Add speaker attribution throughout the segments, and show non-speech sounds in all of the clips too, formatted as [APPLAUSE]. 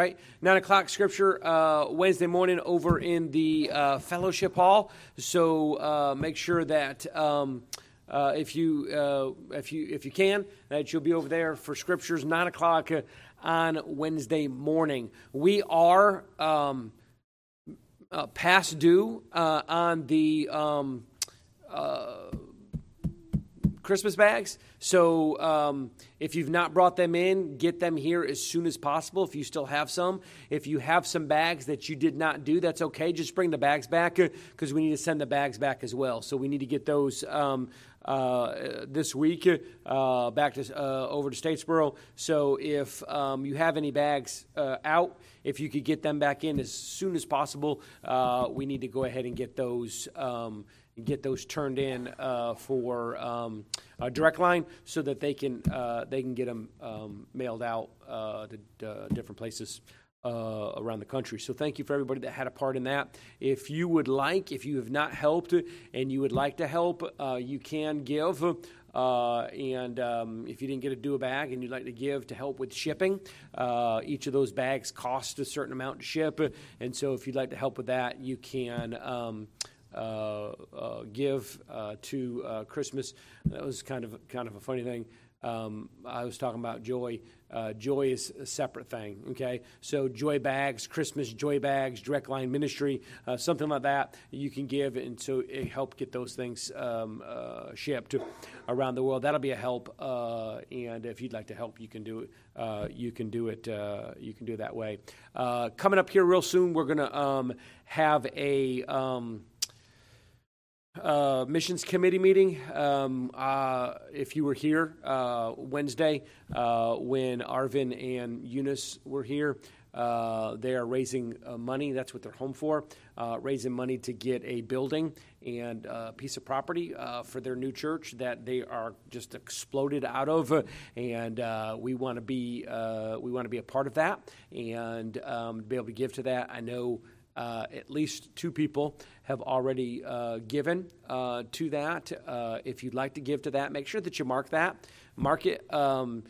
Speaker 1: right? Nine o'clock scripture uh, Wednesday morning over in the uh, fellowship hall. So uh, make sure that um, uh, if you uh, if you if you can that you'll be over there for scriptures nine o'clock uh, on Wednesday morning. We are um, past due on the. Um, Christmas bags. So um, if you've not brought them in, get them here as soon as possible if you still have some. If you have some bags that you did not do, that's okay. Just bring the bags back because we need to send the bags back as well. So we need to get those um, uh, this week uh, back to uh, over to Statesboro. So if um, you have any bags uh, out, if you could get them back in as soon as possible, uh, we need to go ahead and get those. Um, get those turned in uh, for um, a direct line so that they can uh, they can get them um, mailed out uh, to different places uh, around the country. So thank you for everybody that had a part in that. If you would like, if you have not helped and you would like to help, uh, you can give. Uh, and um, if you didn't get to do a bag and you'd like to give to help with shipping, uh, each of those bags cost a certain amount to ship. And so if you'd like to help with that, you can. Um, give uh, to Christmas. That was kind of kind of a funny thing. Um, I was talking about joy. Uh, joy is a separate thing, okay? So, joy bags, Christmas joy bags, direct line ministry, uh, something like that, you can give, and so it help get those things um, uh, shipped around the world. That'll be a help, and if you'd like to help, you can do it. you can do it. you can do it that way. coming up here real soon, we're to um, have a. Uh, missions committee meeting. Um, uh, if you were here uh, Wednesday uh, when Arvin and Eunice were here, uh, they are raising uh, money. That's what they're home for. raising money to get a building and a piece of property for their new church that they are just exploded out of, and we want to be we want to be a part of that and um, be able to give to that. I know uh, at least two people have already uh, given uh, to that. Uh, if you'd like to give to that, make sure that you mark that. Mark it. Um,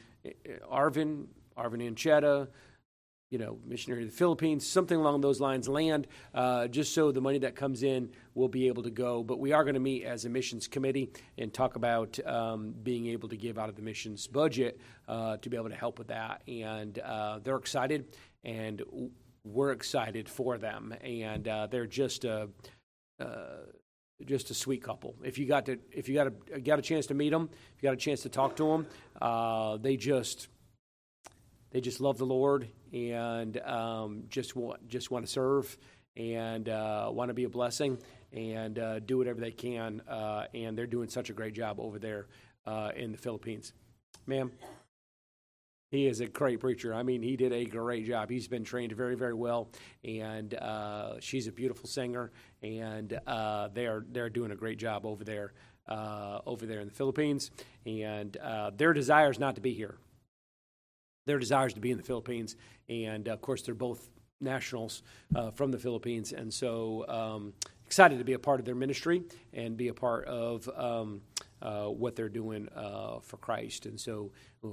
Speaker 1: Arvin, Arvin Anchetta, you know, missionary to the Philippines, something along those lines, land, uh, just so the money that comes in will be able to go. But we are going to meet as a missions committee and talk about um, being able to give out of the missions budget uh, to be able to help with that. And they're excited, and we're excited for them, and uh, they're just a uh, just a sweet couple. If you got to if you got a got a chance to meet them, if you got a chance to talk to them, uh, they just they just love the Lord and um, just want just want to serve and uh, want to be a blessing and uh, do whatever they can. Uh, and they're doing such a great job over there in the Philippines, ma'am. He is a great preacher. I mean, he did a great job. He's been trained very, very well, and uh, she's a beautiful singer, and uh, they're they're doing a great job over there, uh, over there in the Philippines. And uh, their desire is not to be here. Their desire is to be in the Philippines, and of course, they're both nationals uh, from the Philippines, and so um, excited to be a part of their ministry and be a part of. Um, uh, what they're doing uh, for Christ. And so uh,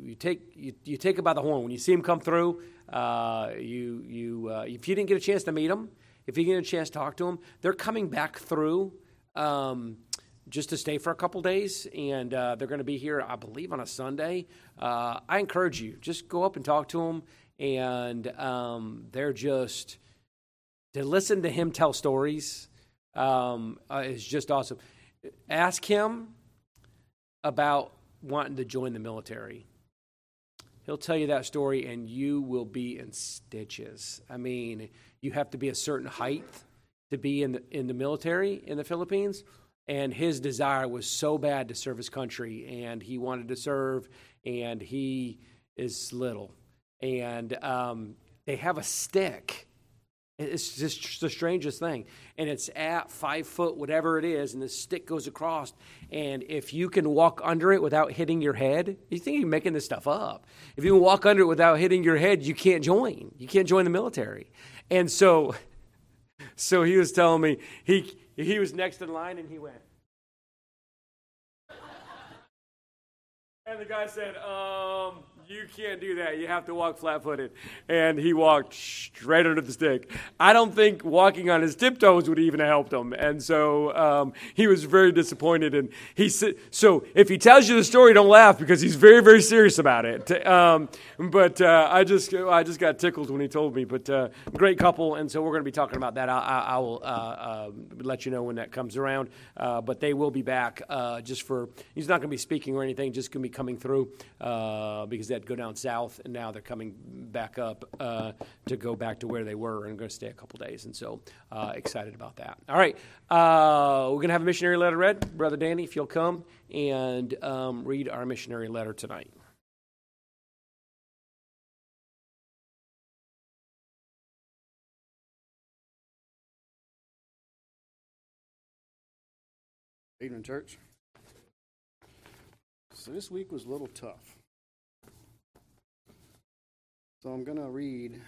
Speaker 1: you take you, you take by the horn when you see them come through. Uh, you you uh, if you didn't get a chance to meet them, if you get a chance to talk to them, they're coming back through. Um, just to stay for a couple days, and they're going to be here, I believe, on a Sunday. I encourage you just go up and talk to them, and um, they're just to listen to him tell stories um, is just awesome ask him about wanting to join the military. He'll tell you that story, and you will be in stitches. I mean, you have to be a certain height to be in the, in the military in the Philippines. And his desire was so bad to serve his country, and he wanted to serve, and he is little. And um, they have a stick it's just the strangest thing. And it's at five foot, whatever it is, and the stick goes across. And if you can walk under it without hitting your head, you think you're making this stuff up. If you can walk under it without hitting your head, you can't join. You can't join the military. And so, [LAUGHS] so he was telling me he he was next in line and he went. And the guy said, um, You can't do that. You have to walk flat footed. And he walked straight under the stick. I don't think walking on his tiptoes would even have helped him. And so um, he was very disappointed. And he said, so if he tells you the story, don't laugh because he's very, very serious about it. Um, but uh, I just I just got tickled when he told me. But uh, great couple. And so we're going to be talking about that. I, I, I will uh, uh, let you know when that comes around. Uh, but they will be back uh, just for, he's not going to be speaking or anything, just going to be coming through because that go down south, and now they're coming back up uh, to go back to where they were and going to stay a couple days. And so uh, excited about that. All right, uh, we're going to have a missionary letter read. Brother Danny, if you'll come and um, read our missionary letter tonight.
Speaker 2: Evening, church. So this week was a little tough. So I'm going to read.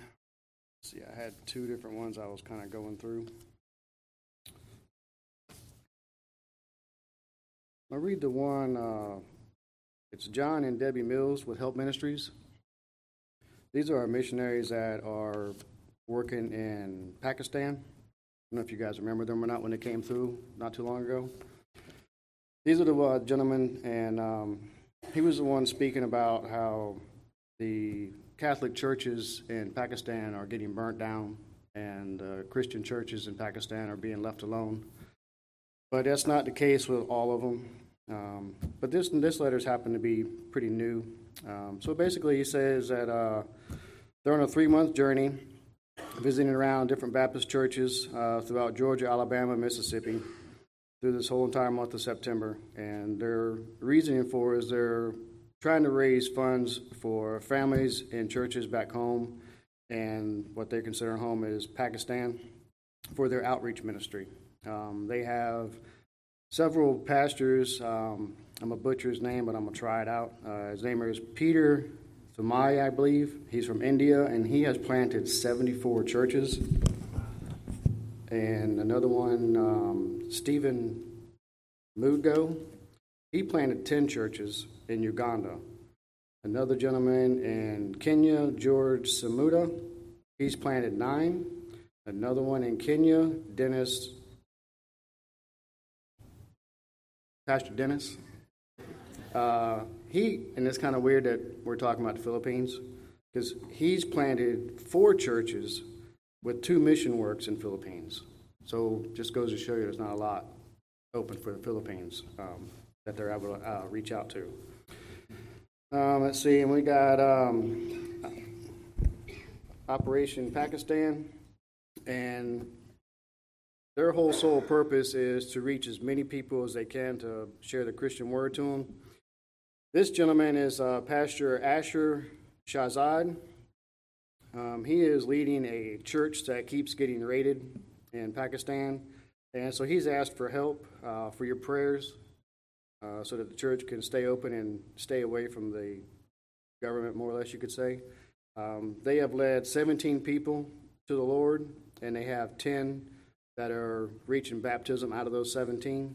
Speaker 2: See, I had two different ones I was kind of going through. I'll read the one. Uh, it's John and Debbie Mills with Help Ministries. These are our missionaries that are working in Pakistan. I don't know if you guys remember them or not when they came through not too long ago. These are the uh, gentlemen, and um, he was the one speaking about how the Catholic churches in Pakistan are getting burnt down, and uh, Christian churches in Pakistan are being left alone. But that's not the case with all of them. Um, but this this letters happen to be pretty new. Um, so basically, he says that uh, they're on a three month journey, visiting around different Baptist churches uh, throughout Georgia, Alabama, Mississippi, through this whole entire month of September. And their reasoning for is they're trying to raise funds for families and churches back home and what they consider home is Pakistan for their outreach ministry. Um, they have several pastors. Um, I'm a butcher his name, but I'm to try it out. Uh, his name is Peter Thumai, I believe. He's from India, and he has planted 74 churches. And another one, um, Stephen Mudgo, he planted 10 churches in Uganda. Another gentleman in Kenya, George Samuda, he's planted nine. Another one in Kenya, Dennis, Pastor Dennis. Uh, he, and it's kind of weird that we're talking about the Philippines, because he's planted four churches with two mission works in Philippines. So just goes to show you there's not a lot open for the Philippines um, that they're able to uh, reach out to. Um, let's see, and we got um, Operation Pakistan, and their whole sole purpose is to reach as many people as they can to share the Christian word to them. This gentleman is uh, Pastor Asher Shahzad. Um, he is leading a church that keeps getting raided in Pakistan, and so he's asked for help uh, for your prayers uh, so that the church can stay open and stay away from the government, more or less, you could say. Um, they have led 17 people to the Lord, and they have 10 that are reaching baptism out of those 17.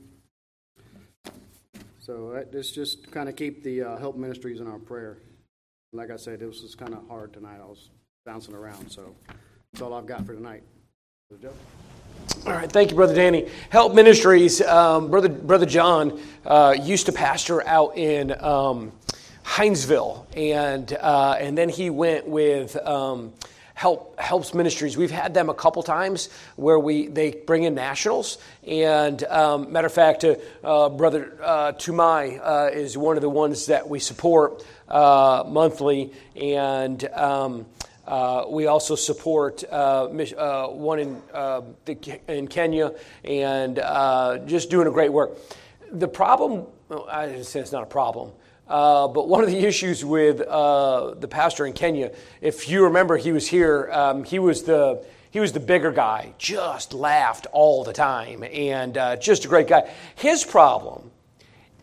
Speaker 2: So that, let's just kind of keep the uh, help ministries in our prayer. Like I said, this was kind of hard tonight. I was bouncing around, so that's all I've got for tonight. Joe?
Speaker 1: All right, thank you, Brother Danny. Help Ministries, um, Brother Brother John uh, used to pastor out in um, Hinesville, and uh, and then he went with. Um, Help Helps Ministries. We've had them a couple times where we they bring in nationals. And um, matter of fact, uh, uh, Brother uh, Tumai uh, is one of the ones that we support uh, monthly. And um, uh, we also support uh, uh, one in, uh, the, in Kenya and uh, just doing a great work. The problem, I say it's not a problem, uh, but one of the issues with the pastor in Kenya, if you remember, he was here, um, he was the he was the bigger guy, just laughed all the time, and just a great guy. His problem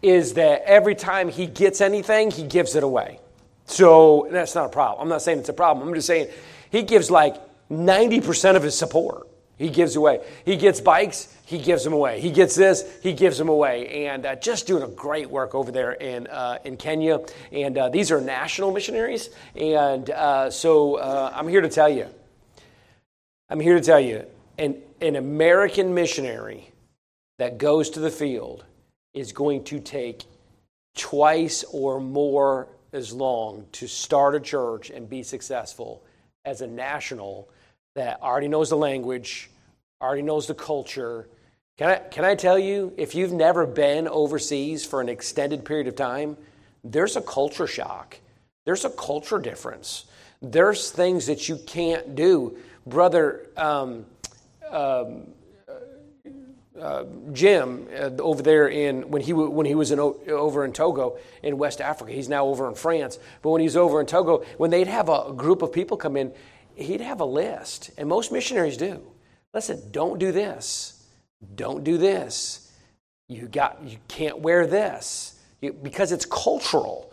Speaker 1: is that every time he gets anything, he gives it away. So that's not a problem. I'm not saying it's a problem. I'm just saying he gives like 90% of his support. He gives away. He gets bikes, he gives them away. He gets this, he gives them away. And uh, just doing a great work over there in, uh, in Kenya. And uh, these are national missionaries. And uh, so uh, I'm here to tell you I'm here to tell you an, an American missionary that goes to the field is going to take twice or more as long to start a church and be successful as a national that already knows the language, already knows the culture. Can I, can I tell you, if you've never been overseas for an extended period of time, there's a culture shock. There's a culture difference. There's things that you can't do. Brother um, um, uh, Jim uh, over there in when he when he was in, over in Togo in West Africa. He's now over in France. But when he's over in Togo, when they'd have a group of people come in, he'd have a list, and most missionaries do. Listen, don't do this. Don't do this. You got you can't wear this you, because it's cultural.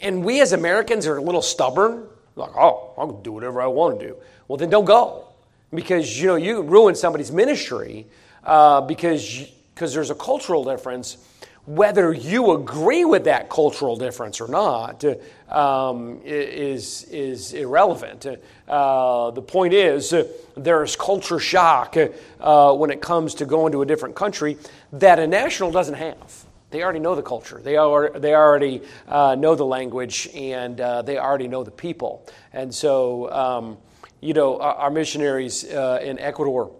Speaker 1: And we as Americans are a little stubborn. Like, oh, I'll do whatever I want to do. Well, then don't go because you know you ruin somebody's ministry uh, because because there's a cultural difference. Whether you agree with that cultural difference or not um, is is irrelevant. Uh, the point is uh, there's culture shock uh, when it comes to going to a different country that a national doesn't have. They already know the culture. They, are, they already uh, know the language, and uh, they already know the people. And so, um, you know, our, our missionaries uh, in Ecuador,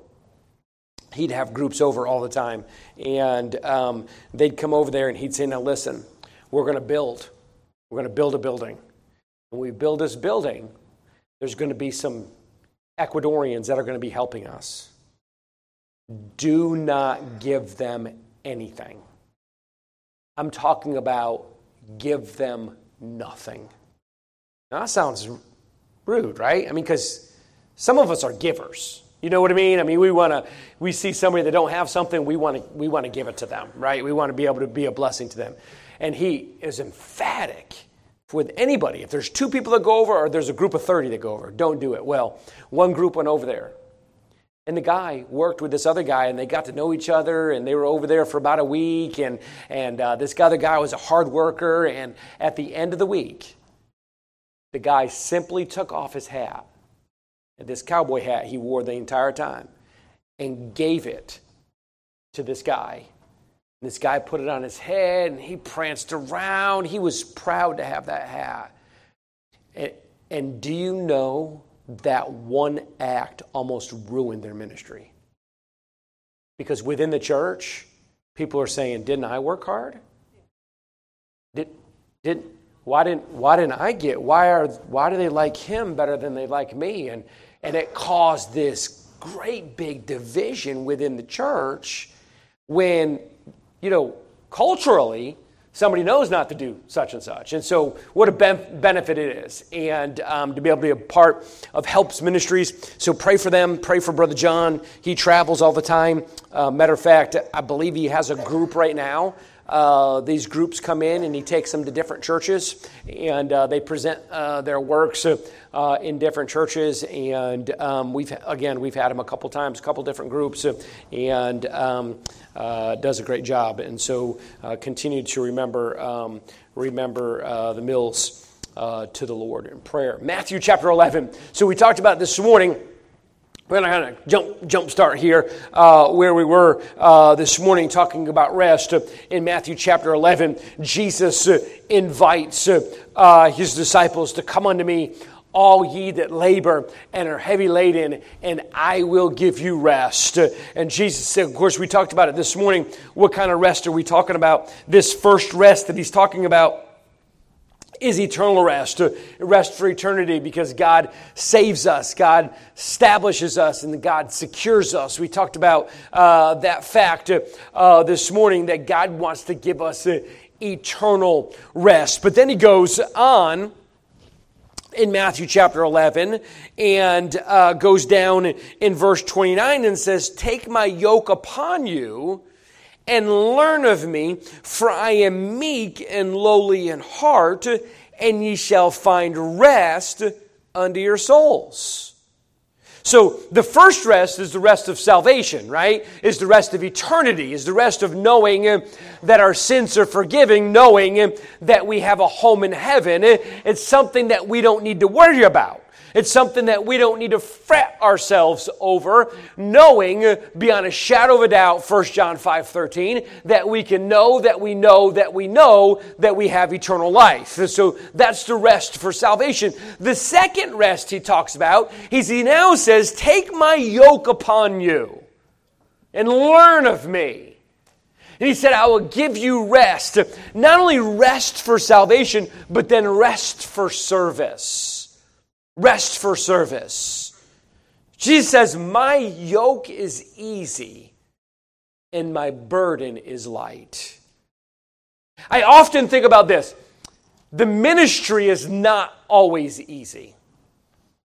Speaker 1: he'd have groups over all the time. And um, they'd come over there and he'd say, Now listen, we're going to build. We're going to build a building. When we build this building, there's going to be some Ecuadorians that are going to be helping us. Do not give them anything. I'm talking about give them nothing. Now, that sounds rude, right? I mean, because some of us are givers. You know what I mean? I mean, we want to, we see somebody that don't have something, we want to, we want to give it to them, right? We want to be able to be a blessing to them. And he is emphatic with anybody. If there's two people that go over or there's a group of 30 that go over, don't do it. Well, one group went over there. And the guy worked with this other guy, and they got to know each other, and they were over there for about a week. And, and uh, this other guy was a hard worker. And at the end of the week, the guy simply took off his hat this cowboy hat he wore the entire time, and gave it to this guy. And this guy put it on his head and he pranced around. He was proud to have that hat. And, and do you know that one act almost ruined their ministry? Because within the church, people are saying, Didn't I work hard? Did, did, why, didn't, why didn't I get? Why, are, why do they like him better than they like me? And, and it caused this great big division within the church when, you know, culturally, somebody knows not to do such and such. And so, what a ben- benefit it is. And um, to be able to be a part of Helps Ministries. So, pray for them. Pray for Brother John. He travels all the time. Uh, matter of fact, I believe he has a group right now uh, these groups come in and he takes them to different churches and uh, they present uh, their works uh, in different churches. And um, we've, again, we've had him a couple times, a couple different groups, and um, does a great job. And so continue to remember, um, remember the Mills to the Lord in prayer. Matthew chapter 11. So we talked about this morning. We're going to kind of jump, jump start here uh, where we were uh, this morning talking about rest. In Matthew chapter 11, Jesus uh, invites uh, his disciples to come unto me, all ye that labor and are heavy laden, and I will give you rest. And Jesus said, of course, we talked about it this morning. What kind of rest are we talking about? This first rest that he's talking about is eternal rest, rest for eternity because God saves us, God establishes us, and God secures us. We talked about uh, that fact uh, this morning that God wants to give us eternal rest. But then he goes on in Matthew chapter 11 and uh, goes down in verse 29 and says, Take my yoke upon you and learn of me, for I am meek and lowly in heart, and ye shall find rest unto your souls. So the first rest is the rest of salvation, right? Is the rest of eternity, is the rest of knowing that our sins are forgiven, knowing that we have a home in heaven. It's something that we don't need to worry about. It's something that we don't need to fret ourselves over, knowing beyond a shadow of a doubt, 1 John 5 13, that we can know that we know that we know that we have eternal life. So that's the rest for salvation. The second rest he talks about, is he now says, Take my yoke upon you and learn of me. And he said, I will give you rest. Not only rest for salvation, but then rest for service rest for service. Jesus says, My yoke is easy and my burden is light. I often think about this the ministry is not always easy,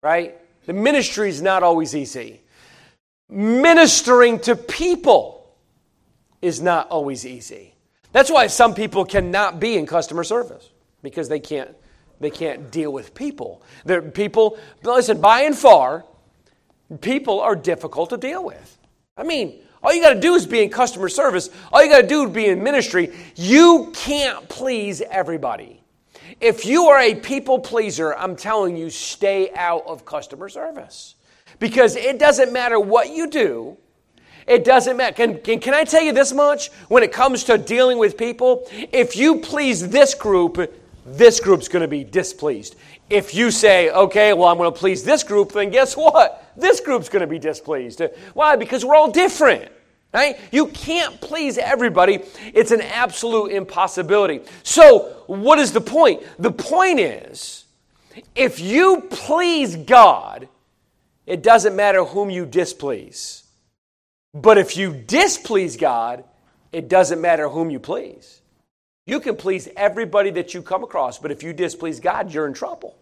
Speaker 1: right? The ministry is not always easy. Ministering to people is not always easy. That's why some people cannot be in customer service because they can't they can't deal with people. They're people, listen, by and far, people are difficult to deal with. I mean, all you got to do is be in customer service. All you got to do is be in ministry. You can't please everybody. If you are a people pleaser, I'm telling you, stay out of customer service. Because it doesn't matter what you do, it doesn't matter. Can, can, can I tell you this much? When it comes to dealing with people, if you please this group, this group's going to be displeased. If you say, okay, well, I'm going to please this group, then guess what? This group's going to be displeased. Why? Because we're all different. Right? You can't please everybody. It's an absolute impossibility. So, what is the point? The point is, if you please God, it doesn't matter whom you displease. But if you displease God, it doesn't matter whom you please. You can please everybody that you come across, but if you displease God, you're in trouble.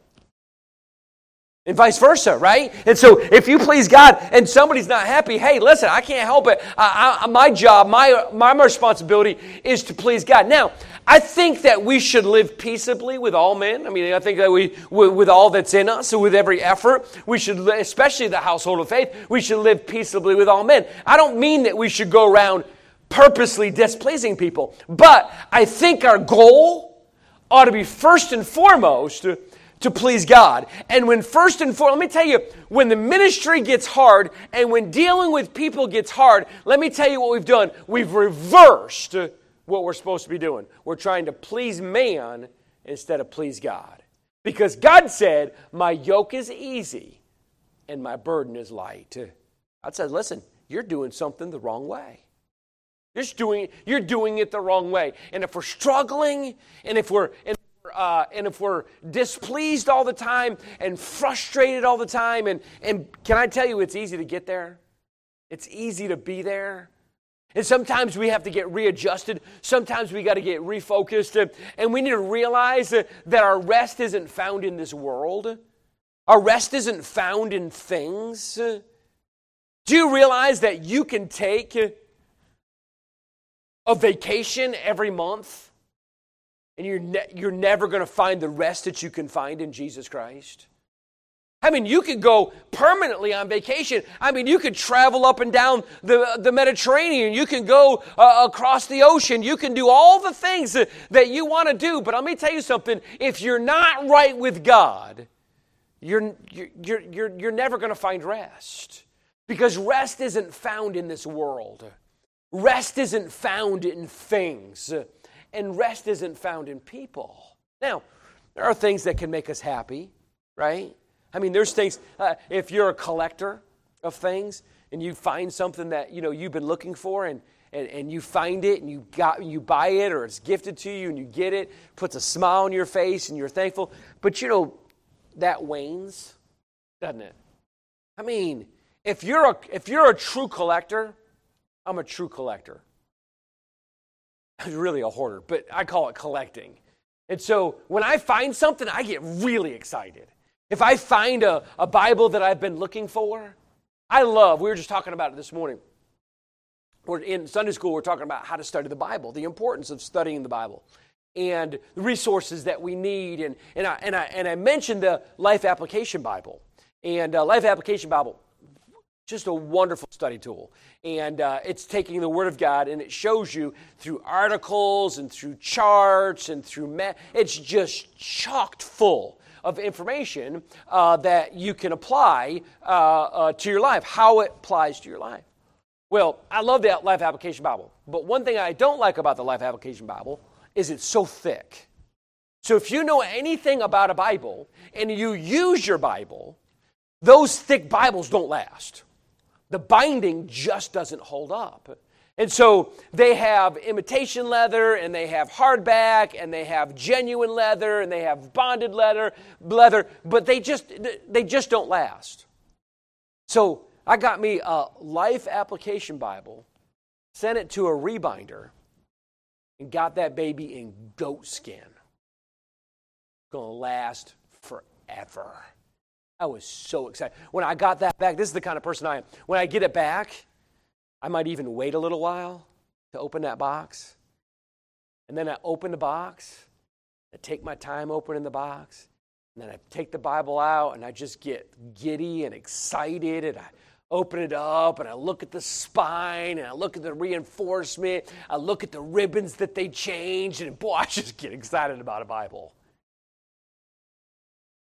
Speaker 1: And vice versa, right? And so if you please God and somebody's not happy, hey, listen, I can't help it. I, I, my job, my, my responsibility is to please God. Now, I think that we should live peaceably with all men. I mean, I think that we, with all that's in us, with every effort, we should, especially the household of faith, we should live peaceably with all men. I don't mean that we should go around purposely displeasing people. But I think our goal ought to be first and foremost to, please God. And when first and foremost, let me tell you, when the ministry gets hard and when dealing with people gets hard, let me tell you what we've done. We've reversed what we're supposed to be doing. We're trying to please man instead of please God. Because God said, My yoke is easy and my burden is light. God said, Listen, you're doing something the wrong way. You're doing, you're doing it the wrong way. And if we're struggling, and if we're, and, uh, and if we're displeased all the time, and frustrated all the time, and, and can I tell you, it's easy to get there? It's easy to be there. And sometimes we have to get readjusted. Sometimes we got to get refocused. And we need to realize that our rest isn't found in this world. Our rest isn't found in things. Do you realize that you can take a vacation every month, and you're, ne- you're never going to find the rest that you can find in Jesus Christ? I mean, you could go permanently on vacation. I mean, you could travel up and down the, the Mediterranean. You can go uh, across the ocean. You can do all the things that, that you want to do. But let me tell you something if you're not right with God, you're, you're, you're, you're never going to find rest. Because rest isn't found in this world. Rest isn't found in things, and rest isn't found in people. Now, there are things that can make us happy, right? I mean, there's things, uh, if you're a collector of things and you find something that, you know, you've been looking for and, and, and you find it and you, got, you buy it or it's gifted to you and you get it, puts a smile on your face and you're thankful. But, you know, that wanes, doesn't it? I mean, if you're a, if you're a true collector, I'm a true collector. I'm [LAUGHS] really a hoarder, but I call it collecting. And so when I find something, I get really excited. If I find a, a Bible that I've been looking for, I love, we were just talking about it this morning. We're in Sunday school, we're talking about how to study the Bible, the importance of studying the Bible, and the resources that we need. And, and, I, and, I, and I mentioned the Life Application Bible. And uh, Life Application Bible Just a wonderful study tool. And uh, it's taking the Word of God and it shows you through articles and through charts and through. It's just chocked full of information uh, that you can apply uh, uh, to your life, how it applies to your life. Well, I love the Life Application Bible, but one thing I don't like about the Life Application Bible is it's so thick. So if you know anything about a Bible and you use your Bible, those thick Bibles don't last. The binding just doesn't hold up. And so they have imitation leather and they have hardback and they have genuine leather and they have bonded leather, leather, but they just they just don't last. So I got me a life application Bible, sent it to a rebinder, and got that baby in goat skin. Gonna last forever. I was so excited. When I got that back, this is the kind of person I am. When I get it back, I might even wait a little while to open that box. And then I open the box, I take my time opening the box, and then I take the Bible out and I just get giddy and excited and I open it up and I look at the spine and I look at the reinforcement, I look at the ribbons that they changed, and boy, [LAUGHS] I just get excited about a Bible.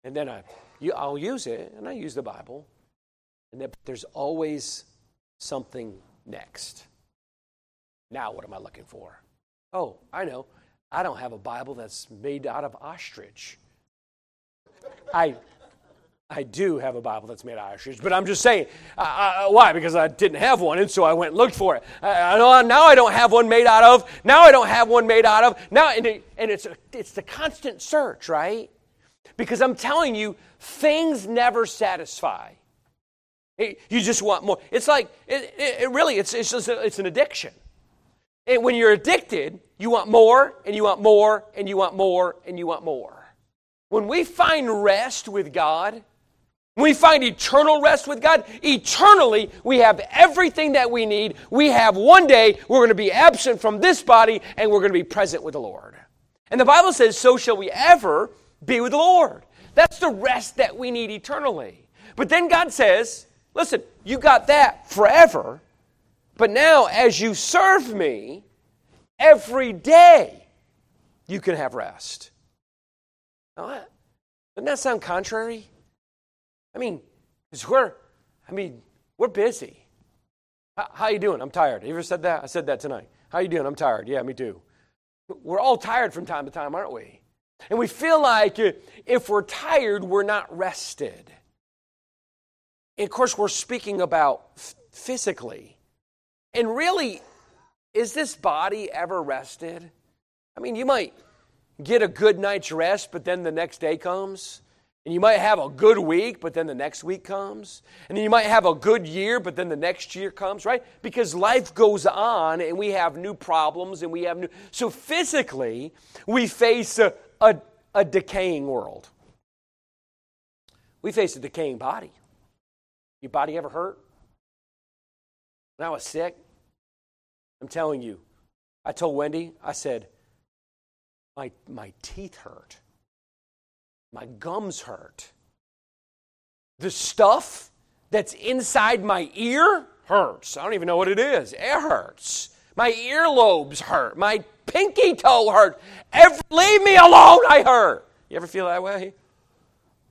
Speaker 1: And then I, I'll use it, and I use the Bible, and there's always something next. Now, what am I looking for? Oh, I know. I don't have a Bible that's made out of ostrich. I, I do have a Bible that's made out of ostrich, but I'm just saying, why? Because I didn't have one, and so I went and looked for it. I, now I don't have one made out of. Now I don't have one made out of. Now, and, it, and it's a, it's the constant search, right? Because I'm telling you, things never satisfy. You just want more. It's like, it, it, it really, it's, it's, just a, it's an addiction. And when you're addicted, you want more, and you want more, and you want more, and you want more. When we find rest with God, we find eternal rest with God, eternally we have everything that we need. We have one day we're going to be absent from this body and we're going to be present with the Lord. And the Bible says, So shall we ever be with the Lord. That's the rest that we need eternally. But then God says, listen, you got that forever, but now as you serve me, every day you can have rest. Now, doesn't that sound contrary? I mean, because we're, I mean, we're busy. How, how you doing? I'm tired. You ever said that? I said that tonight. How you doing? I'm tired. Yeah, me too. We're all tired from time to time, aren't we? And we feel like uh, if we're tired, we're not rested. And of course, we're speaking about physically. And really, is this body ever rested? I mean, you might get a good night's rest, but then the next day comes. And you might have a good week, but then the next week comes. And then you might have a good year, but then the next year comes, right? Because life goes on and we have new problems and we have new. So physically, we face a, a, a decaying world. We face a decaying body. Your body ever hurt? When I was sick, I'm telling you, I told Wendy, I said, my, my teeth hurt. My gums hurt. The stuff that's inside my ear hurts. I don't even know what it is. It hurts. My earlobes hurt. My pinky toe hurt. Every, leave me alone, I hurt. You ever feel that way?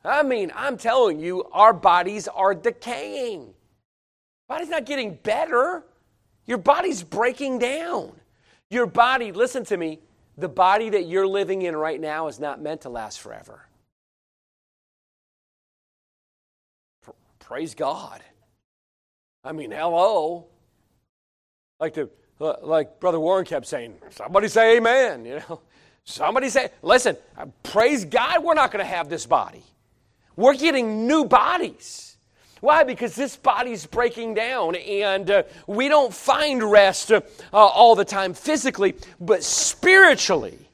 Speaker 1: I mean, I'm telling you, our bodies are decaying. Body's not getting better. Your body's breaking down. Your body, listen to me, the body that you're living in right now is not meant to last forever. Praise God. I mean, hello. Like the like Brother Warren kept saying, somebody say amen, you know. Somebody say, listen, praise God, we're not going to have this body. We're getting new bodies. Why? Because this body's breaking down and uh, we don't find rest uh, all the time physically, but spiritually,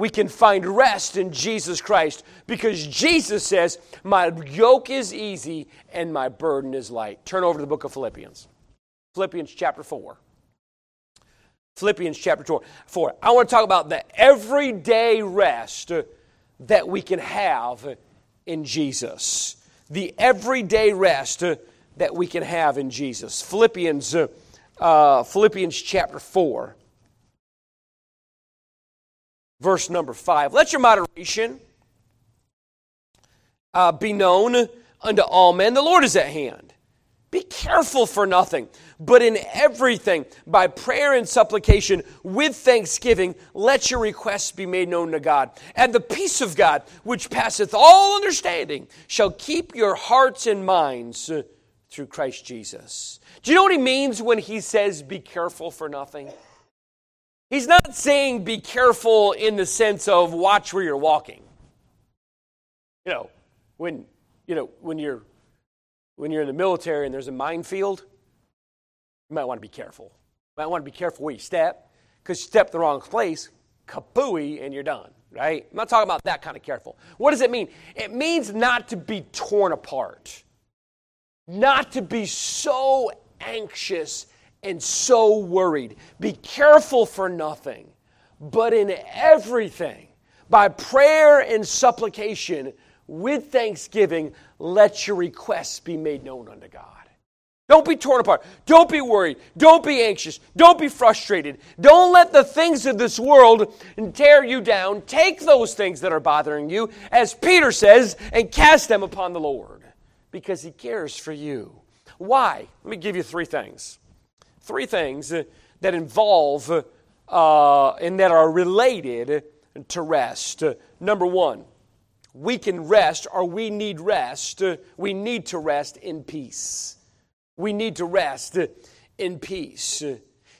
Speaker 1: we can find rest in Jesus Christ because Jesus says, My yoke is easy and my burden is light. Turn over to the book of Philippians. Philippians chapter 4. Philippians chapter 4. I want to talk about the everyday rest that we can have in Jesus. The everyday rest that we can have in Jesus. Philippians, uh, Philippians chapter 4, verse number 5. Let your moderation uh, be known unto all men. The Lord is at hand. Be careful for nothing, but in everything, by prayer and supplication, with thanksgiving, let your requests be made known to God. And the peace of God, which passeth all understanding, shall keep your hearts and minds through Christ Jesus. Do you know what he means when he says, be careful for nothing? He's not saying be careful in the sense of watch where you're walking. You know, when you know when you're when you're in the military and there's a minefield, you might want to be careful. You might want to be careful where you step, because you step the wrong place, kapooey, and you're done. Right? I'm not talking about that kind of careful. What does it mean? It means not to be torn apart, not to be so anxious and so worried. Be careful for nothing, but in everything, by prayer and supplication, with thanksgiving, let your requests be made known unto God. Don't be torn apart. Don't be worried. Don't be anxious. Don't be frustrated. Don't let the things of this world tear you down. Take those things that are bothering you, as Peter says, and cast them upon the Lord because he cares for you. Why? Let me give you three things three things that involve uh, and that are related to rest. Number one, we can rest or we need rest. We need to rest in peace. We need to rest in peace.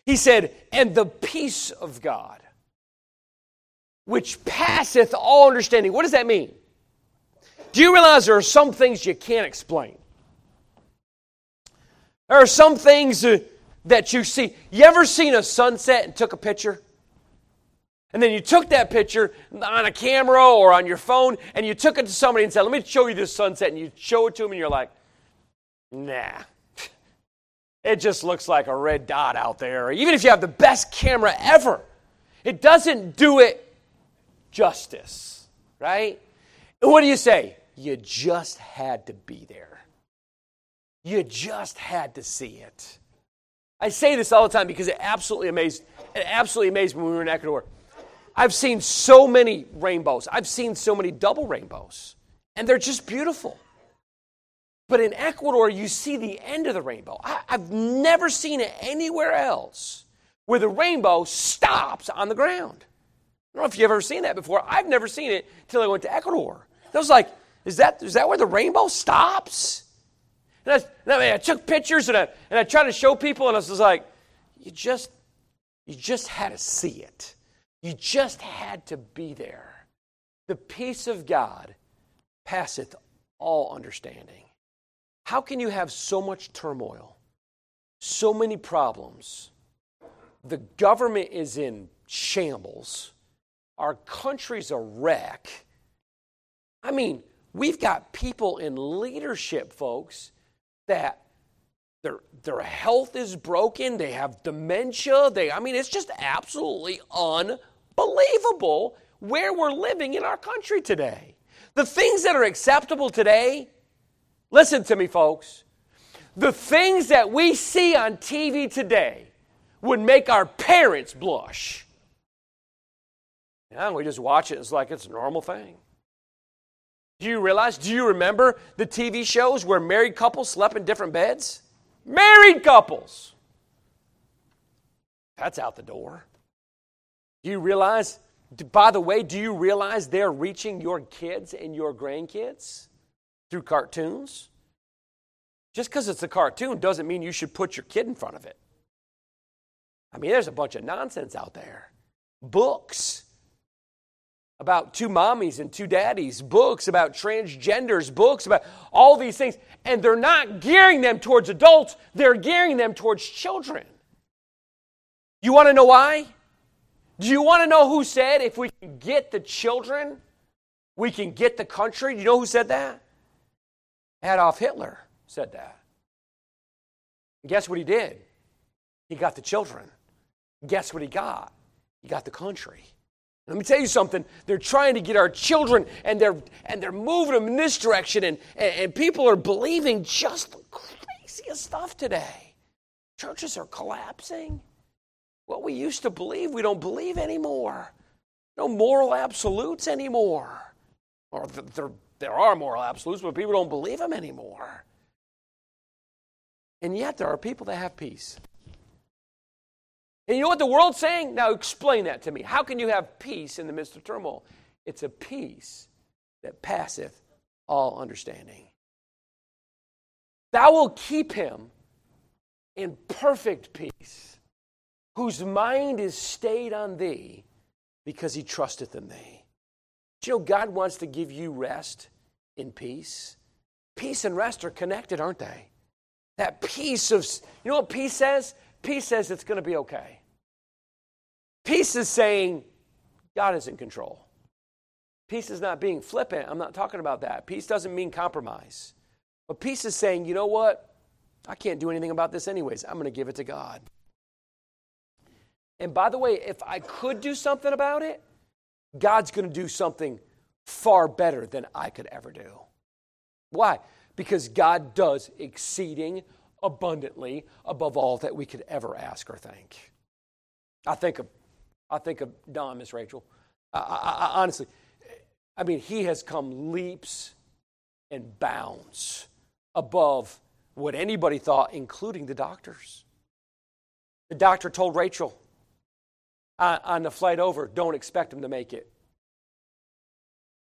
Speaker 1: He said, and the peace of God, which passeth all understanding. What does that mean? Do you realize there are some things you can't explain? There are some things that you see. You ever seen a sunset and took a picture? And then you took that picture on a camera or on your phone and you took it to somebody and said, Let me show you this sunset. And you show it to them and you're like, Nah. It just looks like a red dot out there. Even if you have the best camera ever, it doesn't do it justice, right? And what do you say? You just had to be there. You just had to see it. I say this all the time because it absolutely amazed, it absolutely amazed me when we were in Ecuador. I've seen so many rainbows. I've seen so many double rainbows, and they're just beautiful. But in Ecuador, you see the end of the rainbow. I, have never seen it anywhere else where the rainbow stops on the ground. I don't know if you've ever seen that before. I've never seen it until I went to Ecuador. I was like, is that, is that where the rainbow stops? And I, and I, took pictures and I, and I tried to show people, and I was like, you just, you just had to see it. You just had to be there. The peace of God passeth all understanding. How can you have so much turmoil, so many problems? The government is in shambles. Our country's a wreck. I mean, we've got people in leadership, folks, that their, their health is broken, they have dementia, they I mean it's just absolutely unbelievable where we're living in our country today. The things that are acceptable today, listen to me folks. The things that we see on TV today would make our parents blush. Yeah, we just watch it, it's like it's a normal thing. Do you realize, do you remember the TV shows where married couples slept in different beds? Married couples. That's out the door. Do you realize, by the way, do you realize they're reaching your kids and your grandkids through cartoons? Just because it's a cartoon doesn't mean you should put your kid in front of it. I mean, there's a bunch of nonsense out there. Books about two mommies and two daddies, books about transgenders, books about all these things. And they're not gearing them towards adults, they're gearing them towards children. You want to know why? Do you want to know who said if we can get the children, we can get the country? Do you know who said that? Adolf Hitler said that. And guess what he did? He got the children. Guess what he got? He got the country. Let me tell you something. They're trying to get our children and they're and they're moving them in this direction, and, and, and people are believing just the craziest stuff today. Churches are collapsing. What we used to believe, we don't believe anymore. No moral absolutes anymore. Or there, there are moral absolutes, but people don't believe them anymore. And yet there are people that have peace. And you know what the world's saying? Now explain that to me. How can you have peace in the midst of turmoil? It's a peace that passeth all understanding. Thou will keep him in perfect peace, whose mind is stayed on thee because he trusteth in thee. You know God wants to give you rest in peace? Peace and rest are connected, aren't they? That peace of, you know what peace says? Peace says it's going to be okay. Peace is saying God is in control. Peace is not being flippant. I'm not talking about that. Peace doesn't mean compromise. But peace is saying, you know what? I can't do anything about this anyways. I'm going to give it to God. And by the way, if I could do something about it, God's going to do something far better than I could ever do. Why? Because God does exceeding abundantly above all that we could ever ask or think. I think of, I think of Don, Miss Rachel. I, I, I, honestly, I mean, he has come leaps and bounds above what anybody thought, including the doctors. The doctor told Rachel on the flight over, don't expect him to make it.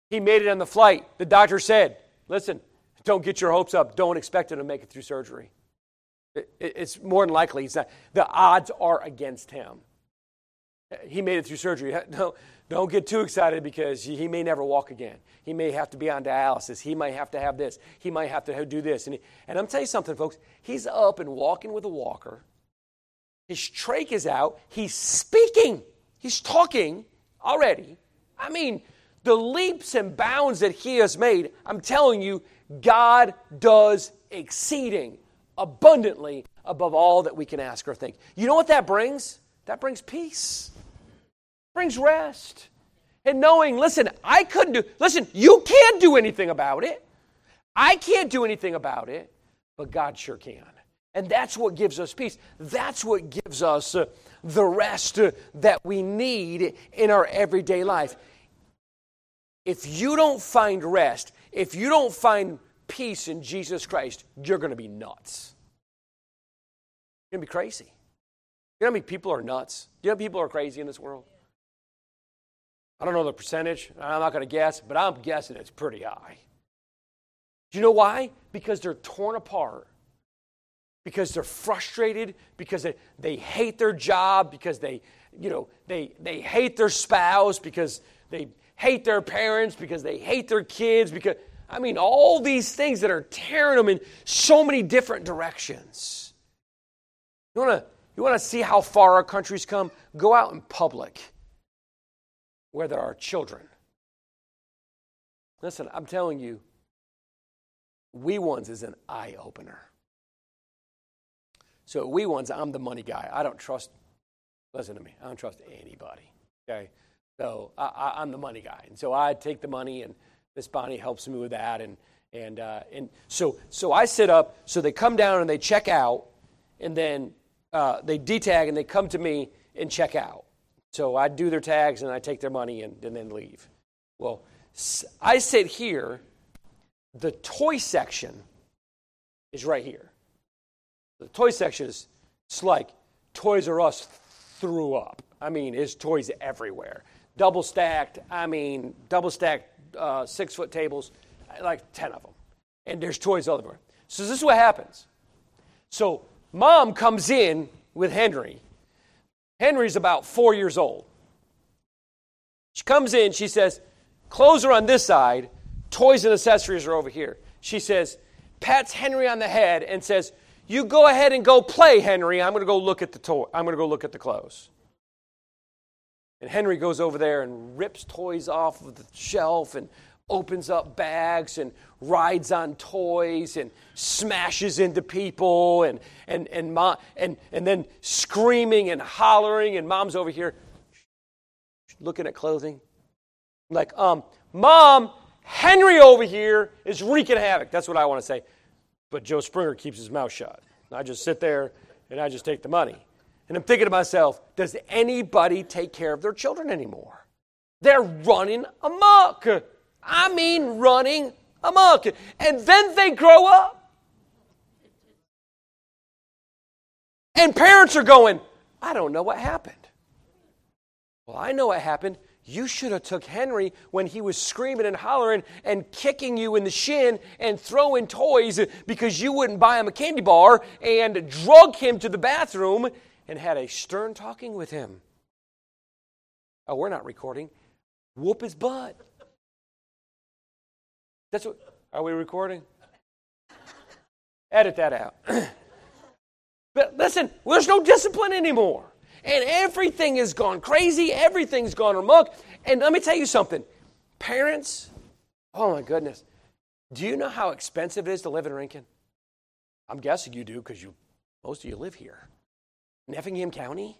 Speaker 1: He made it on the flight. The doctor said, listen, don't get your hopes up. Don't expect him to make it through surgery. It, it, it's more than likely he's not. The odds are against him. He made it through surgery. [LAUGHS] Don't, don't get too excited because he may never walk again. He may have to be on dialysis. He might have to have this. He might have to do this. And, he, and I'm telling you something, folks. He's up and walking with a walker. His trach is out. He's speaking. He's talking already. I mean, the leaps and bounds that he has made, I'm telling you, God does exceeding abundantly above all that we can ask or think. You know what that brings? That brings peace brings rest. And knowing, listen, I couldn't do, listen, you can't do anything about it. I can't do anything about it, but God sure can. And that's what gives us peace. That's what gives us uh, the rest uh, that we need in our everyday life. If you don't find rest, if you don't find peace in Jesus Christ, you're going to be nuts. You're going to be crazy. You know how many people are nuts? You know how people are crazy in this world? I don't know the percentage. I'm not going to guess, but I'm guessing it's pretty high. Do you know why? Because they're torn apart. Because they're frustrated, because they, they hate their job, because they, you know, they, they hate their spouse, because they hate their parents, because they hate their kids, because, I mean, all these things that are tearing them in so many different directions. You want to you want to see how far our country's come? Go out in public where there are children. Listen, I'm telling you, We Ones is an eye opener. So, We Ones, I'm the money guy. I don't trust, listen to me, I don't trust anybody. Okay? So, I, am the money guy. And so I take the money, and Miss Bonnie helps me with that. And, and, uh, and so, so I sit up, so they come down and they check out, and then uh, they detag and they come to me and check out. So I do their tags and I take their money and, and then leave. Well, I sit here. The toy section is right here. The toy section is it's like Toys R Us threw up. I mean, there's toys everywhere. Double stacked, I mean, double stacked uh, six foot tables, like 10 of them. And there's toys all over. So this is what happens. So mom comes in with Henry Henry's about four years old. She comes in, she says, Clothes are on this side, toys and accessories are over here. She says, pats Henry on the head and says, You go ahead and go play, Henry. I'm to go look at the toy. I'm to go look at the clothes. And Henry goes over there and rips toys off of the shelf and opens up bags and rides on toys and smashes into people and, and, and, mom, and, and then screaming and hollering, and mom's over here looking at clothing. Like, um, mom, Henry over here is wreaking havoc. That's what I want to say. But Joe Springer keeps his mouth shut. I just sit there and I just take the money. And I'm thinking to myself, does anybody take care of their children anymore? They're running amok. I mean, running amok. And then they grow up. And parents are going, I don't know what happened. Well, I know what happened. You should have took Henry when he was screaming and hollering and kicking you in the shin and throwing toys because you wouldn't buy him a candy bar and drug him to the bathroom and had a stern talking with him. Oh, we're not recording. Whoop his butt. That's what. Are we recording? Edit that out. [CLEARS THROAT] but listen, there's no discipline anymore. And everything has gone crazy, everything's gone amok. And let me tell you something parents, oh my goodness, do you know how expensive it is to live in Rincon? I'm guessing you do because you, most of you live here. In Effingham County,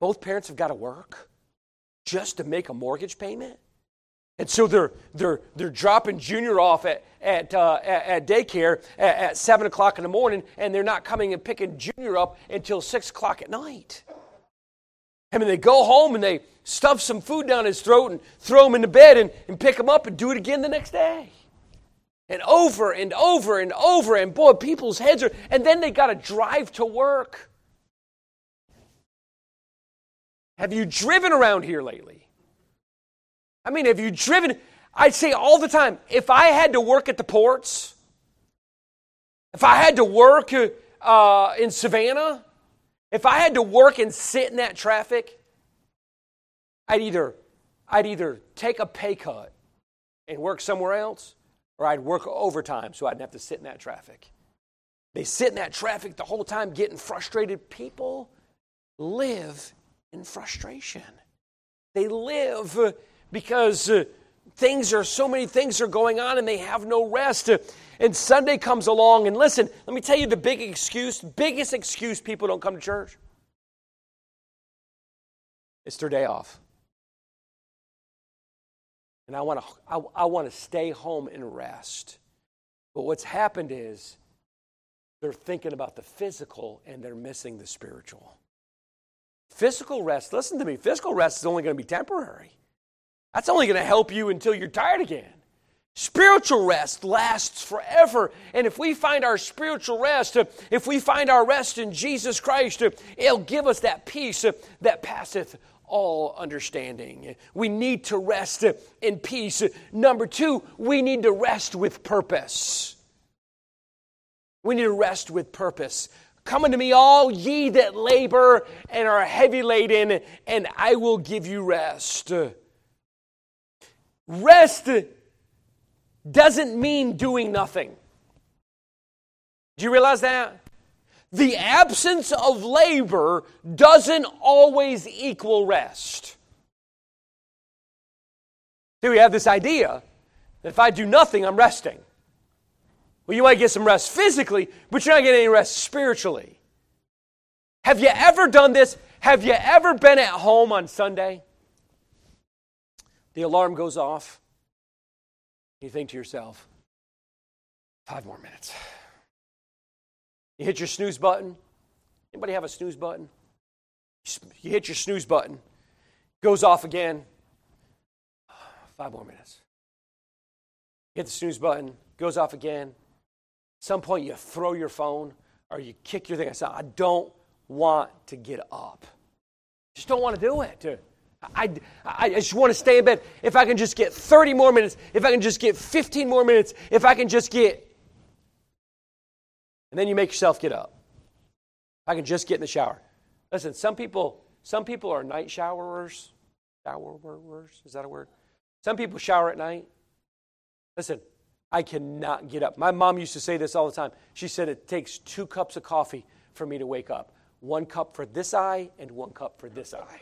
Speaker 1: both parents have got to work just to make a mortgage payment. And so they're, they're, they're dropping Junior off at, at, uh, at, at, daycare at, at 7 o'clock in the morning, and they're not coming and picking Junior up until 6 o'clock at night. I mean, they go home and they stuff some food down his throat and throw him into bed and, and pick him up and do it again the next day. And over and over and over. And boy, people's heads are, and then they got to drive to work. Have you driven around here lately? I mean, have you driven? I say all the time if I had to work at the ports, if I had to work uh, in Savannah, if I had to work and sit in that traffic, I'd either, I'd either take a pay cut and work somewhere else, or I'd work overtime so I didn't have to sit in that traffic. They sit in that traffic the whole time getting frustrated. People live in frustration. They live because uh, things are so many things are going on and they have no rest. And Sunday comes along, and listen, let me tell you the big excuse, biggest excuse people don't come to church. It's their day off. And I want to I, I want to stay home and rest. But what's happened is they're thinking about the physical and they're missing the spiritual. Physical rest, listen to me, physical rest is only going to be temporary. That's only going to help you until you're tired again. Spiritual rest lasts forever. And if we find our spiritual rest, if we find our rest in Jesus Christ, it'll give us that peace that passeth all understanding. We need to rest in peace. Number two, we need to rest with purpose. We need to rest with purpose. Come unto me, all ye that labor and are heavy laden, and I will give you rest. Rest doesn't mean doing nothing. Do you realize that? The absence of labor doesn't always equal rest. See, we have this idea that if I do nothing, I'm resting. Well, you might get some rest physically, but you're not getting any rest spiritually. Have you ever done this? Have you ever been at home on Sunday? The alarm goes off. You think to yourself, five more minutes. You hit your snooze button. Anybody have a snooze button? You hit your snooze button, goes off again. Five more minutes. hit the snooze button, goes off again. At some point, you throw your phone or you kick your thing. I said, I don't want to get up. Just don't want to do it. I, I just want to stay in bed. If I can just get 30 more minutes, if I can just get 15 more minutes, if I can just get. And then you make yourself get up. I can just get in the shower. Listen, some people, some people are night showerers. Showerers, is that a word? Some people shower at night. Listen, I cannot get up. My mom used to say this all the time. She said it takes two cups of coffee for me to wake up. One cup for this eye and one cup for this eye.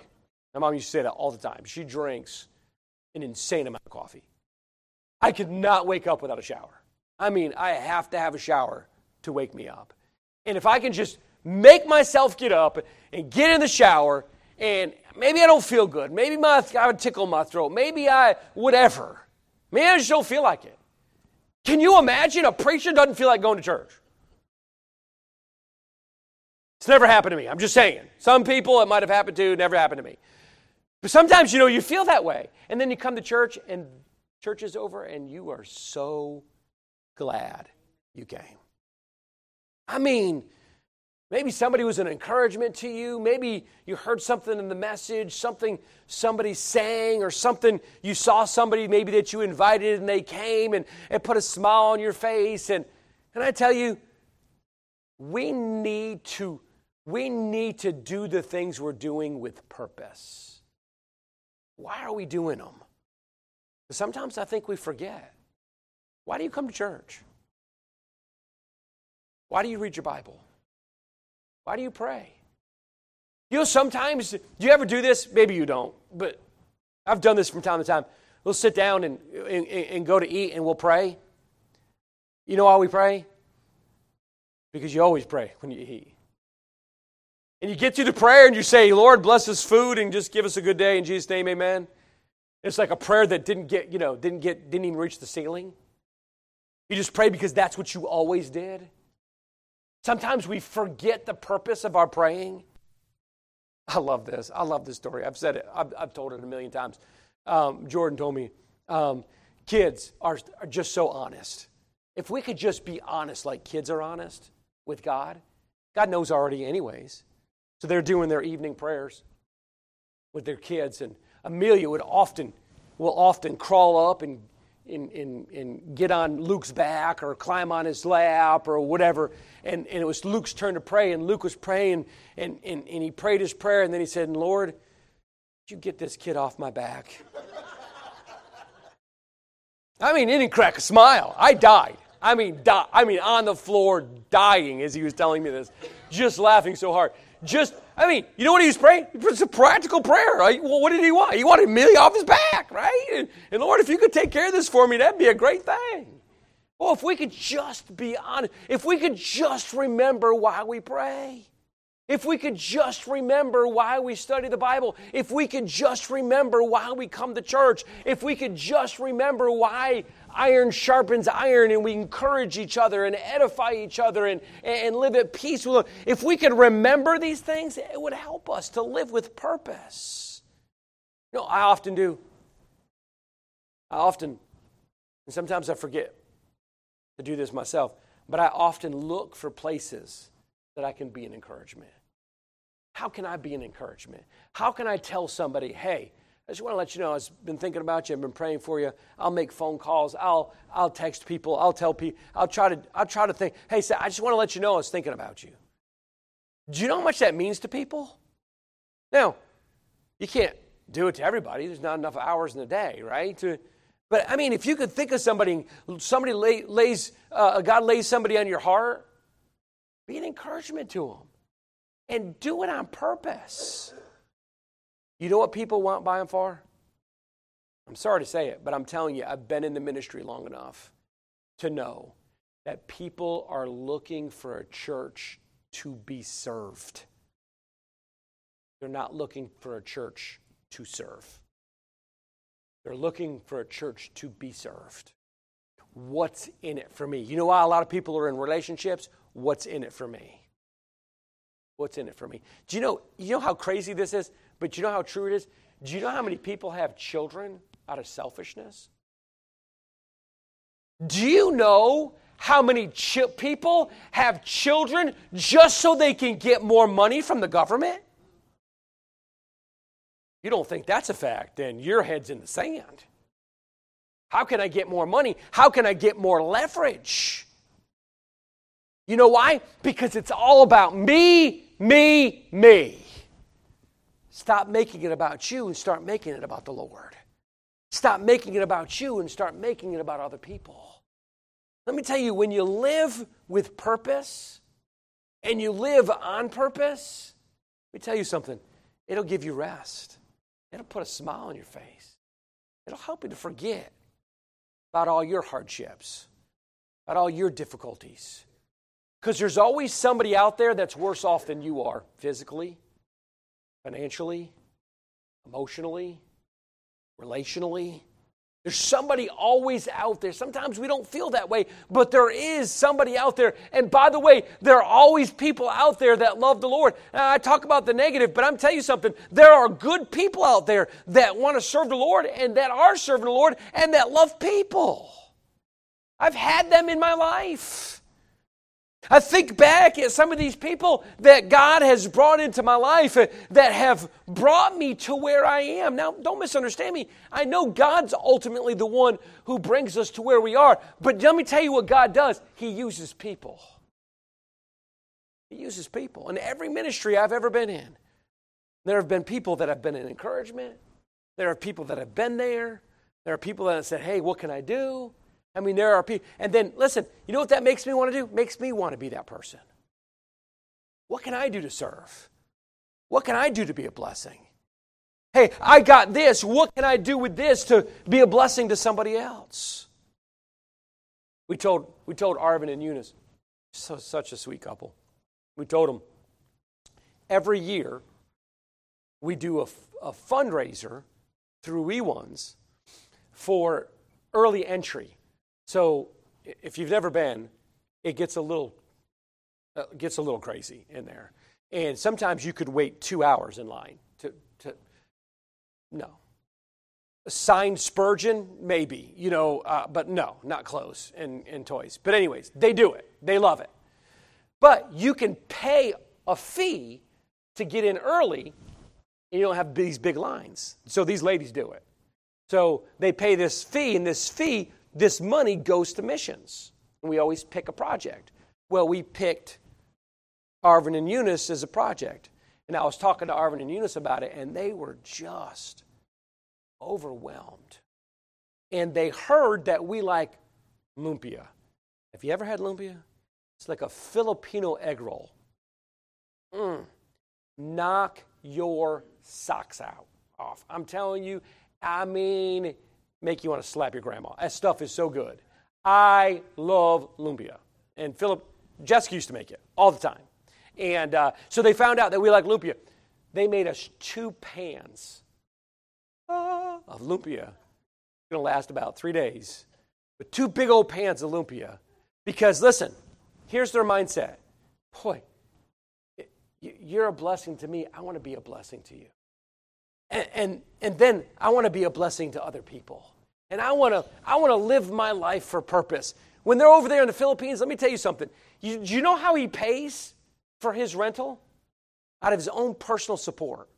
Speaker 1: My mom used to say that all the time. She drinks an insane amount of coffee. I could not wake up without a shower. I mean, I have to have a shower to wake me up. And if I can just make myself get up and get in the shower, and maybe I don't feel good, maybe my, I a tickle my throat, maybe I, whatever. Maybe I just don't feel like it. Can you imagine a preacher doesn't feel like going to church? It's never happened to me. I'm just saying. Some people it might have happened to, never happened to me. But sometimes, you know, you feel that way. And then you come to church and church is over and you are so glad you came. I mean, maybe somebody was an encouragement to you. Maybe you heard something in the message, something somebody sang, or something you saw somebody maybe that you invited and they came and, and put a smile on your face. And, and I tell you, we need to we need to do the things we're doing with purpose. Why are we doing them? Sometimes I think we forget. Why do you come to church? Why do you read your Bible? Why do you pray? You know, sometimes, do you ever do this? Maybe you don't, but I've done this from time to time. We'll sit down and, and, and go to eat and we'll pray. You know why we pray? Because you always pray when you eat. And you get through the prayer and you say, Lord, bless this food and just give us a good day in Jesus' name, amen. It's like a prayer that didn't get, you know, didn't get, didn't even reach the ceiling. You just pray because that's what you always did. Sometimes we forget the purpose of our praying. I love this. I love this story. I've said it, I've, I've told it a million times. Um, Jordan told me um, kids are, are just so honest. If we could just be honest like kids are honest with God, God knows already, anyways. So they're doing their evening prayers with their kids, and Amelia would often will often crawl up and, and, and, and get on Luke's back or climb on his lap or whatever. And, and it was Luke's turn to pray, and Luke was praying, and, and, and he prayed his prayer, and then he said, Lord, you get this kid off my back? I mean, he didn't crack a smile. I died. I mean, di- I mean, on the floor, dying as he was telling me this, just laughing so hard just, I mean, you know what he was praying? It's a practical prayer. Right? Well, what did he want? He wanted Amelia off his back, right? And, and Lord, if you could take care of this for me, that'd be a great thing. Well, if we could just be honest, if we could just remember why we pray, if we could just remember why we study the Bible, if we could just remember why we come to church, if we could just remember why iron sharpens iron and we encourage each other and edify each other and, and live at peace with. If we could remember these things, it would help us to live with purpose. You know, I often do. I often, and sometimes I forget to do this myself, but I often look for places that I can be an encouragement. How can I be an encouragement? How can I tell somebody, hey, I just want to let you know, I've been thinking about you. I've been praying for you. I'll make phone calls. I'll, I'll text people. I'll tell people. I'll try to, I'll try to think, hey, I just want to let you know I was thinking about you. Do you know how much that means to people? Now, you can't do it to everybody. There's not enough hours in the day, right? But I mean, if you could think of somebody, somebody lay, lays, uh, God lays somebody on your heart, be an encouragement to them. And do it on purpose. You know what people want by and far? I'm sorry to say it, but I'm telling you, I've been in the ministry long enough to know that people are looking for a church to be served. They're not looking for a church to serve. They're looking for a church to be served. What's in it for me? You know why a lot of people are in relationships? What's in it for me? What's in it for me? Do you know, you know how crazy this is? But you know how true it is? Do you know how many people have children out of selfishness? Do you know how many chi- people have children just so they can get more money from the government? You don't think that's a fact, then your head's in the sand. How can I get more money? How can I get more leverage? You know why? Because it's all about me, me, me. Stop making it about you and start making it about the Lord. Stop making it about you and start making it about other people. Let me tell you, when you live with purpose and you live on purpose, let me tell you something. It'll give you rest. It'll put a smile on your face. It'll help you to forget about all your hardships, about all your difficulties. Because there's always somebody out there that's worse off than you are physically, financially, emotionally, relationally. There's somebody always out there. Sometimes we don't feel that way, but there is somebody out there. And by the way, there are always people out there that love the Lord. Now, I talk about the negative, but I'm telling you something. There are good people out there that want to serve the Lord and that are serving the Lord and that love people. I've had them in my life. I think back at some of these people that God has brought into my life uh, that have brought me to where I am. Now, don't misunderstand me. I know God's ultimately the one who brings us to where we are. But let me tell you what God does He uses people. He uses people. In every ministry I've ever been in, there have been people that have been an encouragement. There are people that have been there. There are people that have said, hey, what can I do? I mean, there are people. And then, listen, you know what that makes me want to do? Makes me want to be that person. What can I do to serve? What can I do to be a blessing? Hey, I got this. What can I do with this to be a blessing to somebody else? We told, we told Arvin and Eunice, so, such a sweet couple. We told them every year we do a, a fundraiser through E1s for early entry so if you've never been, it gets a little uh, gets a little crazy in there. And sometimes you could wait two hours in line to, to no. Signed Spurgeon, maybe, you know, uh, but no, not close in, in toys. But, anyways, they do it, they love it. But you can pay a fee to get in early, and you don't have these big lines. So, these ladies do it. So, they pay this fee, and this fee this money goes to missions. And we always pick a project. Well, we picked Arvin and Eunice as a project. And I was talking to Arvin and Eunice about it, and they were just overwhelmed. And they heard that we like lumpia. Have you ever had lumpia? It's like a Filipino egg roll. Mm. Knock your socks out off. I'm telling you, I mean, make you want to slap your grandma. That stuff is so good. I love lumpia. And Philip, Jessica used to make it all the time. And uh, so they found out that we like lumpia. They made us two pans of lumpia. It's going to last about three days. But two big old pans of lumpia. Because listen, here's their mindset. Boy, you're a blessing to me. I want to be a blessing to you. And, and, and then I want to be a blessing to other people. And I want to I want to live my life for purpose. When they're over there in the Philippines, let me tell you something. You, do you know how he pays for his rental? Out of his own personal support.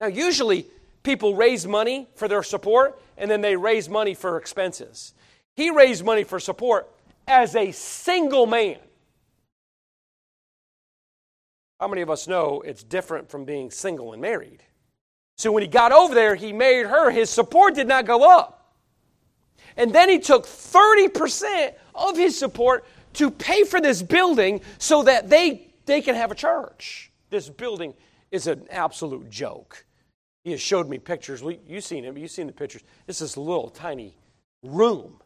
Speaker 1: Now, usually people raise money for their support and then they raise money for expenses. He raised money for support as a single man. How many of us know it's different from being single and married? So when he got over there, he married her. His support did not go up. And then he took 30% of his support to pay for this building so that they, they can have a church. This building is an absolute joke. He has showed me pictures. You've seen him, you've seen the pictures. This is a little tiny room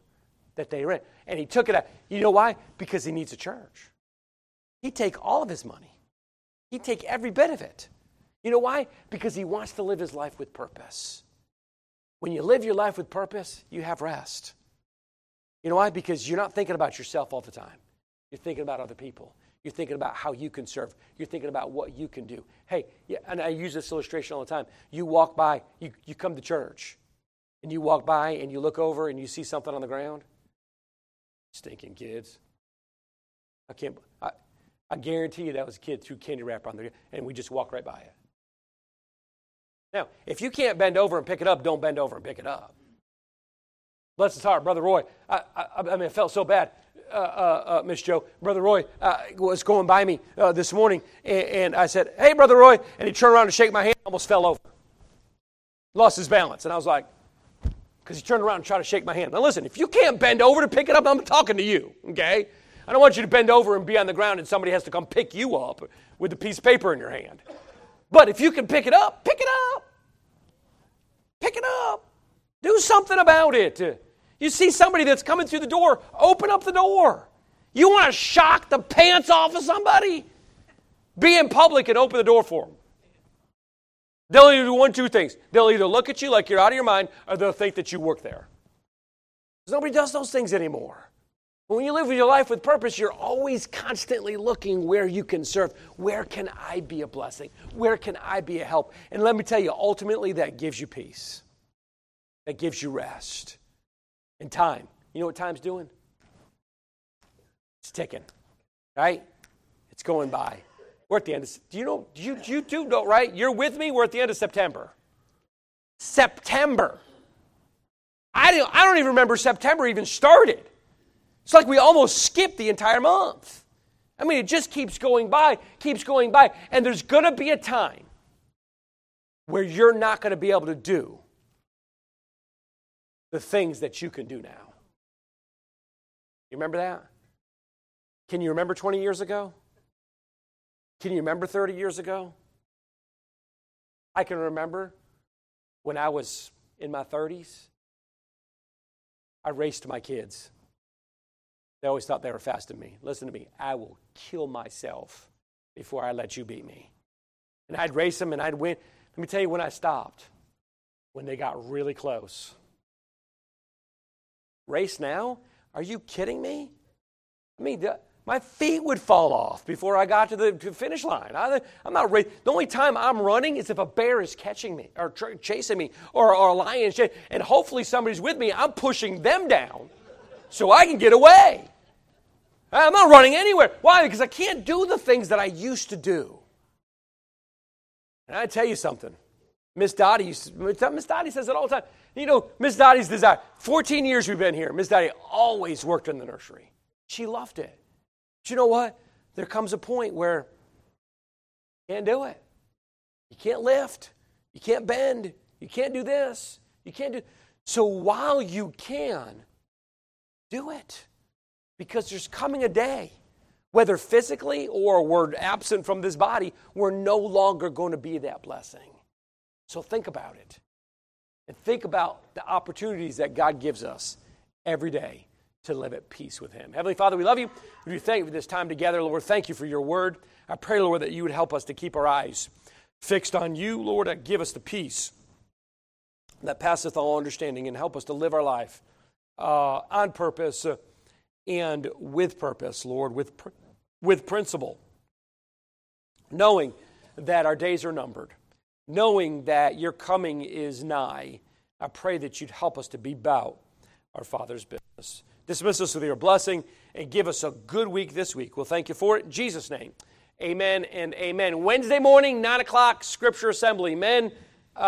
Speaker 1: that they rent. And he took it out. You know why? Because he needs a church. He'd take all of his money, he'd take every bit of it. You know why? Because he wants to live his life with purpose. When you live your life with purpose, you have rest. You know why? Because you're not thinking about yourself all the time. You're thinking about other people. You're thinking about how you can serve. You're thinking about what you can do. Hey, yeah, and I use this illustration all the time. You walk by, you, you come to church, and you walk by and you look over and you see something on the ground. Stinking kids. I can't, I, I guarantee you that was a kid threw candy wrapper on there, and we just walk right by it. Now, if you can't bend over and pick it up, don't bend over and pick it up. Bless his heart, Brother Roy. I, I, I mean, it felt so bad. Uh, uh, uh, Miss Joe, Brother Roy uh, was going by me uh, this morning, and, and, I said, Hey, Brother Roy. And he turned around to shake my hand, almost fell over. Lost his balance. And I was like, Because he turned around and tried to shake my hand. Now, listen, if you can't bend over to pick it up, I'm talking to you, okay? I don't want you to bend over and be on the ground and somebody has to come pick you up with a piece of paper in your hand. But if you can pick it up, pick it up. It up. Do something about it. You see somebody that's coming through the door, open up the door. You want to shock the pants off of somebody? Be in public and open the door for them. They'll either do one, two things. They'll either look at you like you're out of your mind, or they'll think that you work there. Nobody does those things anymore. When you live your life with purpose, you're always constantly looking where you can serve. Where can I be a blessing? Where can I be a help? And let me tell you, ultimately, that gives you peace. That gives you rest and time. You know what time's doing? It's ticking, right? It's going by. We're at the end of, do you know, you, you do know, right? You're with me? We're at the end of September. September. I don't, I don't even remember September even started. It's like we almost skipped the entire month. I mean, it just keeps going by, keeps going by. And there's going to be a time where you're not going to be able to do the things that you can do now. You remember that? Can you remember 20 years ago? Can you remember 30 years ago? I can remember when I was in my 30s, I raced my kids. They always thought they were faster than me. Listen to me. I will kill myself before I let you beat me. And I'd race them and I'd win. Let me tell you when I stopped, when they got really close. Race now? Are you kidding me? I mean, the, my feet would fall off before I got to the to finish line. I, am not. The only time I'm running is if a bear is catching me or chasing me or, or a lion, and hopefully somebody's with me. I'm pushing them down so I can get away. I'm not running anywhere. Why? Because I can't do the things that I used to do. And I tell you something. Miss Dottie, Miss Dottie says it all the time. You know, Miss Dottie's desire. 14 years we've been here. Miss Dottie always worked in the nursery. She loved it. But you know what? There comes a point where you can't do it. You can't lift. You can't bend. You can't do this. You can't do. So while you can, do it. Because there's coming a day, whether physically or we're absent from this body, we're no longer going to be that blessing. So think about it. And think about the opportunities that God gives us every day to live at peace with Him. Heavenly Father, we love you. We do thank you for this time together, Lord. Thank you for your word. I pray, Lord, that you would help us to keep our eyes fixed on you, Lord, that give us the peace that passeth all understanding and help us to live our life uh, on purpose and with purpose, Lord, with, with principle, knowing that our days are numbered, knowing that your coming is nigh. I pray that you'd help us to be about our Father's business. Dismiss us with your blessing and give us a good week this week. We'll thank you for it. In Jesus' name, amen and amen. Wednesday morning, 9 o'clock, Scripture Assembly. Men, uh,